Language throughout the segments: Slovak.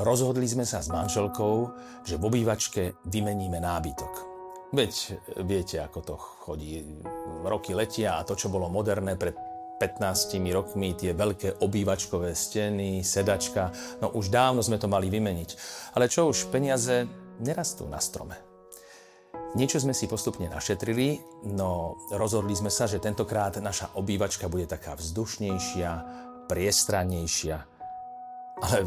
rozhodli sme sa s manželkou, že v obývačke vymeníme nábytok. Veď viete, ako to chodí. Roky letia a to, čo bolo moderné pred 15 rokmi, tie veľké obývačkové steny, sedačka, no už dávno sme to mali vymeniť. Ale čo už, peniaze nerastú na strome. Niečo sme si postupne našetrili, no rozhodli sme sa, že tentokrát naša obývačka bude taká vzdušnejšia, priestrannejšia. Ale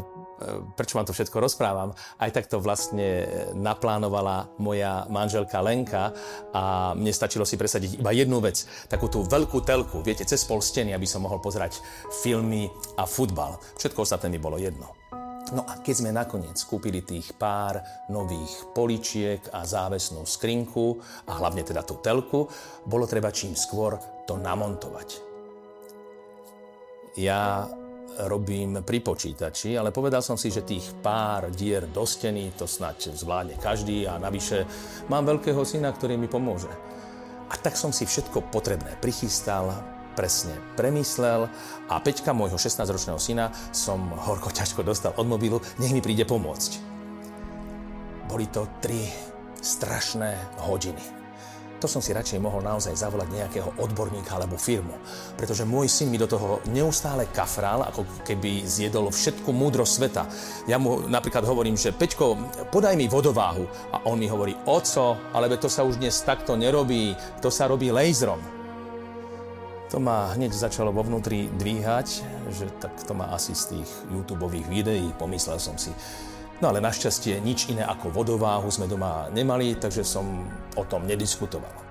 prečo vám to všetko rozprávam? Aj tak to vlastne naplánovala moja manželka Lenka a mne stačilo si presadiť iba jednu vec. Takú tú veľkú telku, viete, cez pol steny, aby som mohol pozerať filmy a futbal. Všetko ostatné mi bolo jedno. No a keď sme nakoniec kúpili tých pár nových poličiek a závesnú skrinku a hlavne teda tú telku, bolo treba čím skôr to namontovať. Ja robím pri počítači, ale povedal som si, že tých pár dier do steny to snáď zvládne každý a navyše mám veľkého syna, ktorý mi pomôže. A tak som si všetko potrebné prichystal, presne premyslel a Peťka, môjho 16-ročného syna, som horko ťažko dostal od mobilu, nech mi príde pomôcť. Boli to tri strašné hodiny to som si radšej mohol naozaj zavolať nejakého odborníka alebo firmu. Pretože môj syn mi do toho neustále kafral, ako keby zjedol všetku múdro sveta. Ja mu napríklad hovorím, že Peťko, podaj mi vodováhu. A on mi hovorí, oco, ale to sa už dnes takto nerobí, to sa robí laserom. To ma hneď začalo vo vnútri dvíhať, že tak to má asi z tých YouTube videí, pomyslel som si. No ale našťastie nič iné ako vodováhu sme doma nemali, takže som o tom nediskutoval.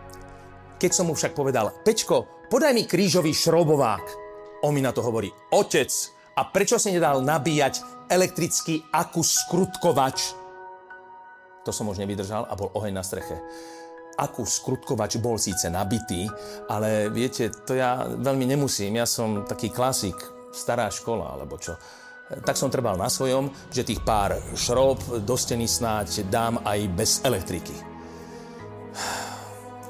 Keď som mu však povedal, Pečko, podaj mi krížový šrobovák, on mi na to hovorí, otec, a prečo si nedal nabíjať elektrický akus skrutkovač? To som už nevydržal a bol oheň na streche akú skrutkovač bol síce nabitý, ale viete, to ja veľmi nemusím. Ja som taký klasik, stará škola, alebo čo. Tak som trval na svojom, že tých pár šrob do steny snáď dám aj bez elektriky.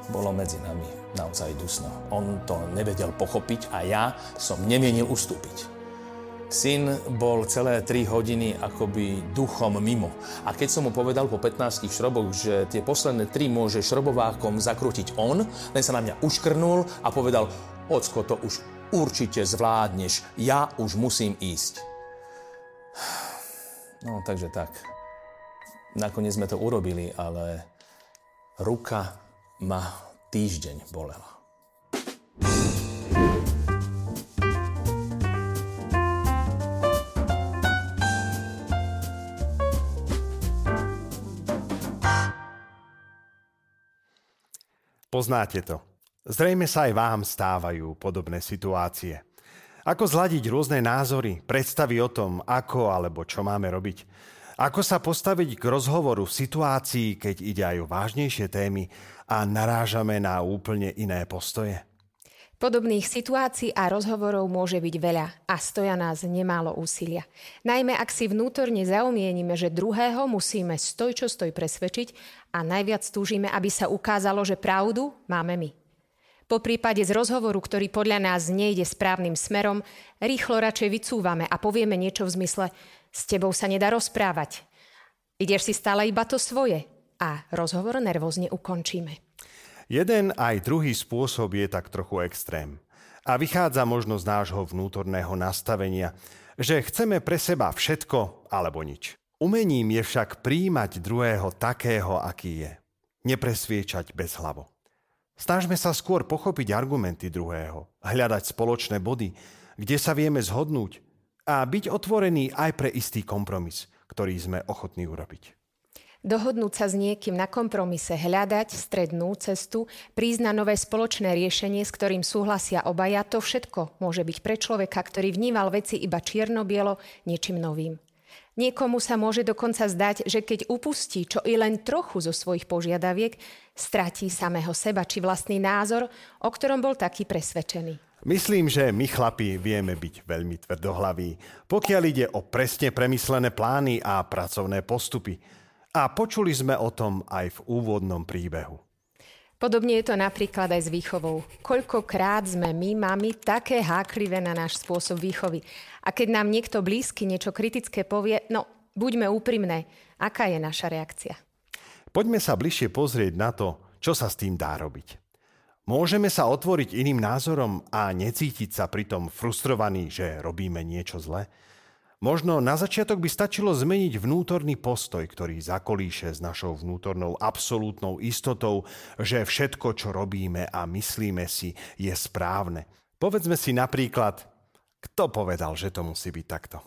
Bolo medzi nami naozaj dusno. On to nevedel pochopiť a ja som nemienil ustúpiť. Syn bol celé 3 hodiny akoby duchom mimo. A keď som mu povedal po 15 šroboch, že tie posledné 3 môže šrobovákom zakrútiť on, len sa na mňa uškrnul a povedal, ocko, to už určite zvládneš, ja už musím ísť. No, takže tak. Nakoniec sme to urobili, ale ruka ma týždeň bolela. Poznáte to. Zrejme sa aj vám stávajú podobné situácie. Ako zladiť rôzne názory, predstavy o tom, ako alebo čo máme robiť. Ako sa postaviť k rozhovoru v situácii, keď ide aj o vážnejšie témy a narážame na úplne iné postoje. Podobných situácií a rozhovorov môže byť veľa a stoja nás nemálo úsilia. Najmä ak si vnútorne zaumienime, že druhého musíme stoj čo stoj presvedčiť a najviac túžime, aby sa ukázalo, že pravdu máme my. Po prípade z rozhovoru, ktorý podľa nás nejde správnym smerom, rýchlo radšej vycúvame a povieme niečo v zmysle s tebou sa nedá rozprávať. Ideš si stále iba to svoje a rozhovor nervózne ukončíme. Jeden aj druhý spôsob je tak trochu extrém. A vychádza možno z nášho vnútorného nastavenia, že chceme pre seba všetko alebo nič. Umením je však príjmať druhého takého, aký je. Nepresviečať bez hlavo. Snažme sa skôr pochopiť argumenty druhého, hľadať spoločné body, kde sa vieme zhodnúť a byť otvorený aj pre istý kompromis, ktorý sme ochotní urobiť. Dohodnúť sa s niekým na kompromise, hľadať strednú cestu, prísť na nové spoločné riešenie, s ktorým súhlasia obaja, to všetko môže byť pre človeka, ktorý vnímal veci iba čierno-bielo, niečím novým. Niekomu sa môže dokonca zdať, že keď upustí čo i len trochu zo svojich požiadaviek, stratí samého seba či vlastný názor, o ktorom bol taký presvedčený. Myslím, že my chlapi vieme byť veľmi tvrdohlaví, pokiaľ ide o presne premyslené plány a pracovné postupy. A počuli sme o tom aj v úvodnom príbehu. Podobne je to napríklad aj s výchovou. Koľkokrát sme my, mami, také háklivé na náš spôsob výchovy. A keď nám niekto blízky niečo kritické povie, no Buďme úprimné, aká je naša reakcia? Poďme sa bližšie pozrieť na to, čo sa s tým dá robiť. Môžeme sa otvoriť iným názorom a necítiť sa pritom frustrovaní, že robíme niečo zle? Možno na začiatok by stačilo zmeniť vnútorný postoj, ktorý zakolíše s našou vnútornou absolútnou istotou, že všetko, čo robíme a myslíme si, je správne. Povedzme si napríklad, kto povedal, že to musí byť takto?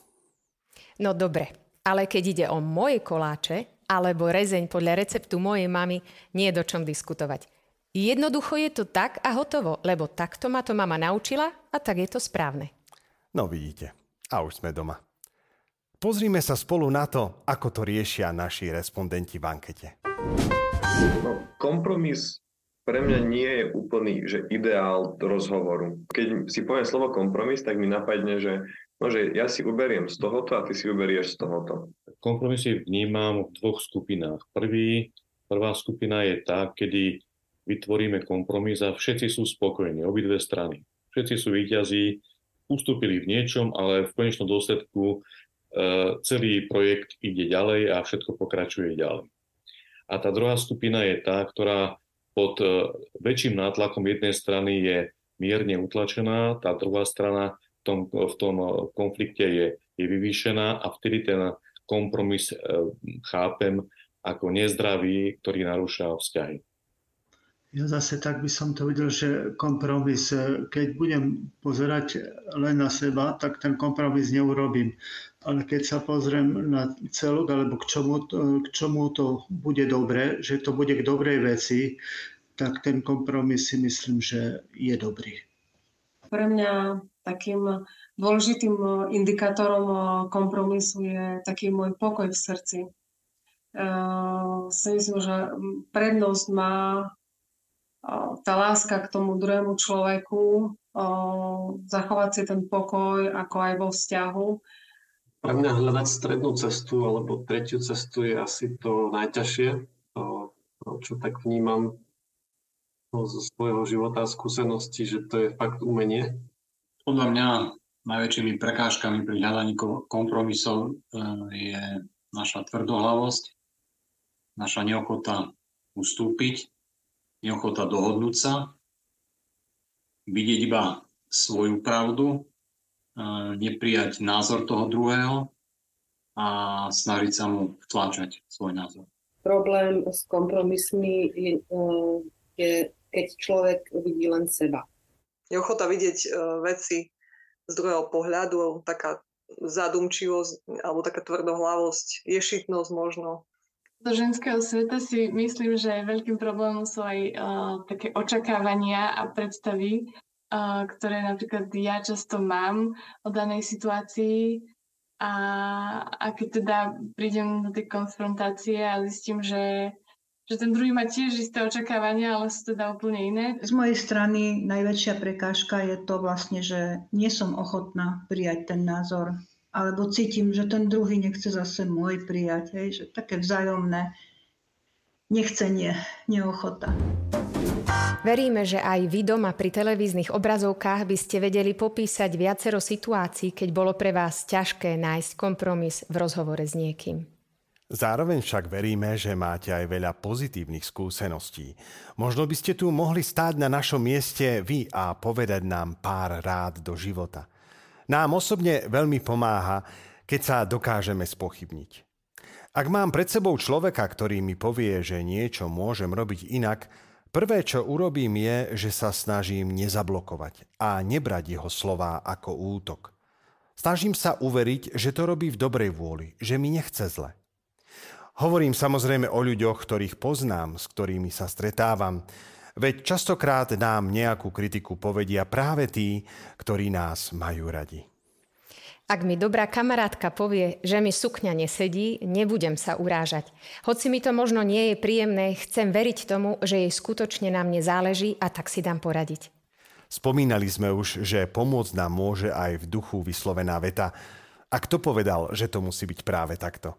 No dobre, ale keď ide o moje koláče alebo rezeň podľa receptu mojej mamy, nie je do čom diskutovať. Jednoducho je to tak a hotovo, lebo takto ma to mama naučila a tak je to správne. No vidíte, a už sme doma. Pozrime sa spolu na to, ako to riešia naši respondenti v ankete. No, kompromis pre mňa nie je úplný že ideál rozhovoru. Keď si poviem slovo kompromis, tak mi napadne, že, no, že ja si uberiem z tohoto a ty si uberieš z tohoto. Kompromisy vnímam v dvoch skupinách. Prvý, prvá skupina je tá, kedy vytvoríme kompromis a všetci sú spokojní, obidve strany. Všetci sú výťazí, ustúpili v niečom, ale v konečnom dôsledku celý projekt ide ďalej a všetko pokračuje ďalej. A tá druhá skupina je tá, ktorá pod e, väčším nátlakom jednej strany je mierne utlačená, tá druhá strana v tom, v tom konflikte je, je vyvýšená a vtedy ten kompromis e, chápem ako nezdravý, ktorý narúša vzťahy. Ja zase tak by som to videl, že kompromis, keď budem pozerať len na seba, tak ten kompromis neurobím ale keď sa pozriem na celok, alebo k čomu, k čomu to bude dobre, že to bude k dobrej veci, tak ten kompromis si myslím, že je dobrý. Pre mňa takým dôležitým indikátorom kompromisu je taký môj pokoj v srdci. Uh, si myslím, že prednosť má tá láska k tomu druhému človeku, zachovať si ten pokoj ako aj vo vzťahu pre mňa hľadať strednú cestu alebo tretiu cestu je asi to najťažšie, čo tak vnímam zo svojho života a skúsenosti, že to je fakt umenie. Podľa mňa najväčšími prekážkami pri hľadaní kompromisov e, je naša tvrdohlavosť, naša neochota ustúpiť, neochota dohodnúť sa, vidieť iba svoju pravdu neprijať názor toho druhého a snažiť sa mu vtláčať svoj názor. Problém s kompromismi je, e, je keď človek vidí len seba. Je ochota vidieť e, veci z druhého pohľadu, taká zadumčivosť alebo taká tvrdohlavosť, ješitnosť možno. Do ženského sveta si myslím, že veľkým problémom sú aj uh, také očakávania a predstavy, ktoré napríklad ja často mám o danej situácii a, a keď teda prídem do tej konfrontácie a zistím, že, že ten druhý má tiež isté očakávania, ale sú teda úplne iné. Z mojej strany najväčšia prekážka je to vlastne, že nie som ochotná prijať ten názor alebo cítim, že ten druhý nechce zase môj prijať, hej, že také vzájomné nechcenie, neochota. Veríme, že aj vy doma pri televíznych obrazovkách by ste vedeli popísať viacero situácií, keď bolo pre vás ťažké nájsť kompromis v rozhovore s niekým. Zároveň však veríme, že máte aj veľa pozitívnych skúseností. Možno by ste tu mohli stáť na našom mieste vy a povedať nám pár rád do života. Nám osobne veľmi pomáha, keď sa dokážeme spochybniť. Ak mám pred sebou človeka, ktorý mi povie, že niečo môžem robiť inak, Prvé, čo urobím, je, že sa snažím nezablokovať a nebrať jeho slová ako útok. Snažím sa uveriť, že to robí v dobrej vôli, že mi nechce zle. Hovorím samozrejme o ľuďoch, ktorých poznám, s ktorými sa stretávam, veď častokrát nám nejakú kritiku povedia práve tí, ktorí nás majú radi. Ak mi dobrá kamarátka povie, že mi sukňa nesedí, nebudem sa urážať. Hoci mi to možno nie je príjemné, chcem veriť tomu, že jej skutočne na mne záleží a tak si dám poradiť. Spomínali sme už, že pomôcť nám môže aj v duchu vyslovená veta. A kto povedal, že to musí byť práve takto?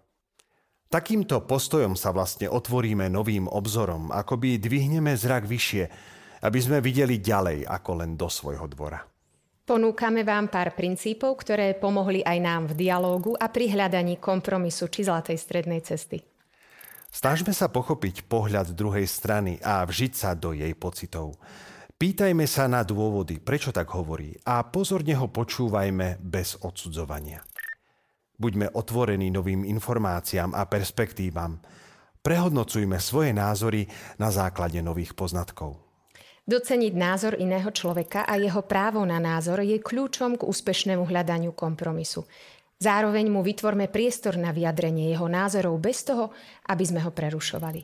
Takýmto postojom sa vlastne otvoríme novým obzorom, akoby dvihneme zrak vyššie, aby sme videli ďalej ako len do svojho dvora. Ponúkame vám pár princípov, ktoré pomohli aj nám v dialógu a pri hľadaní kompromisu či zlatej strednej cesty. Snažme sa pochopiť pohľad druhej strany a vžiť sa do jej pocitov. Pýtajme sa na dôvody, prečo tak hovorí a pozorne ho počúvajme bez odsudzovania. Buďme otvorení novým informáciám a perspektívam. Prehodnocujme svoje názory na základe nových poznatkov. Doceniť názor iného človeka a jeho právo na názor je kľúčom k úspešnému hľadaniu kompromisu. Zároveň mu vytvorme priestor na vyjadrenie jeho názorov bez toho, aby sme ho prerušovali.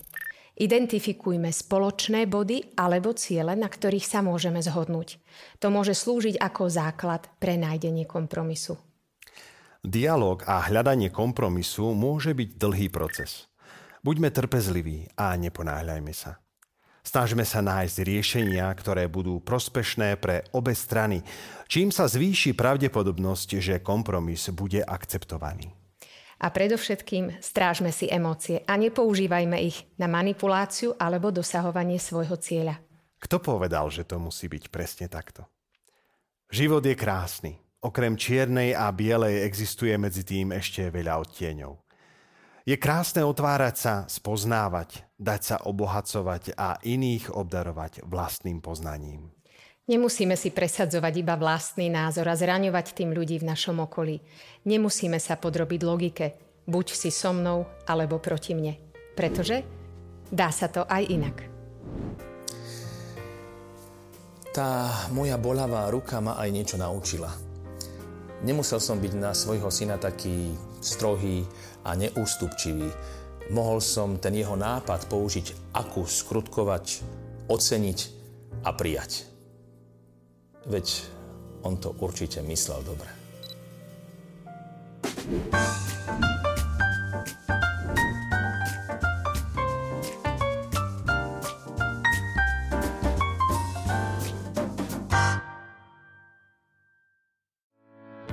Identifikujme spoločné body alebo ciele, na ktorých sa môžeme zhodnúť. To môže slúžiť ako základ pre nájdenie kompromisu. Dialóg a hľadanie kompromisu môže byť dlhý proces. Buďme trpezliví a neponáhľajme sa. Snažme sa nájsť riešenia, ktoré budú prospešné pre obe strany, čím sa zvýši pravdepodobnosť, že kompromis bude akceptovaný. A predovšetkým strážme si emócie a nepoužívajme ich na manipuláciu alebo dosahovanie svojho cieľa. Kto povedal, že to musí byť presne takto? Život je krásny. Okrem čiernej a bielej existuje medzi tým ešte veľa odtieňov. Je krásne otvárať sa, spoznávať, dať sa obohacovať a iných obdarovať vlastným poznaním. Nemusíme si presadzovať iba vlastný názor a zraňovať tým ľudí v našom okolí. Nemusíme sa podrobiť logike. Buď si so mnou, alebo proti mne. Pretože dá sa to aj inak. Tá moja bolavá ruka ma aj niečo naučila. Nemusel som byť na svojho syna taký strohý a neústupčivý. Mohol som ten jeho nápad použiť, ako skrutkovať, oceniť a prijať. Veď on to určite myslel dobre.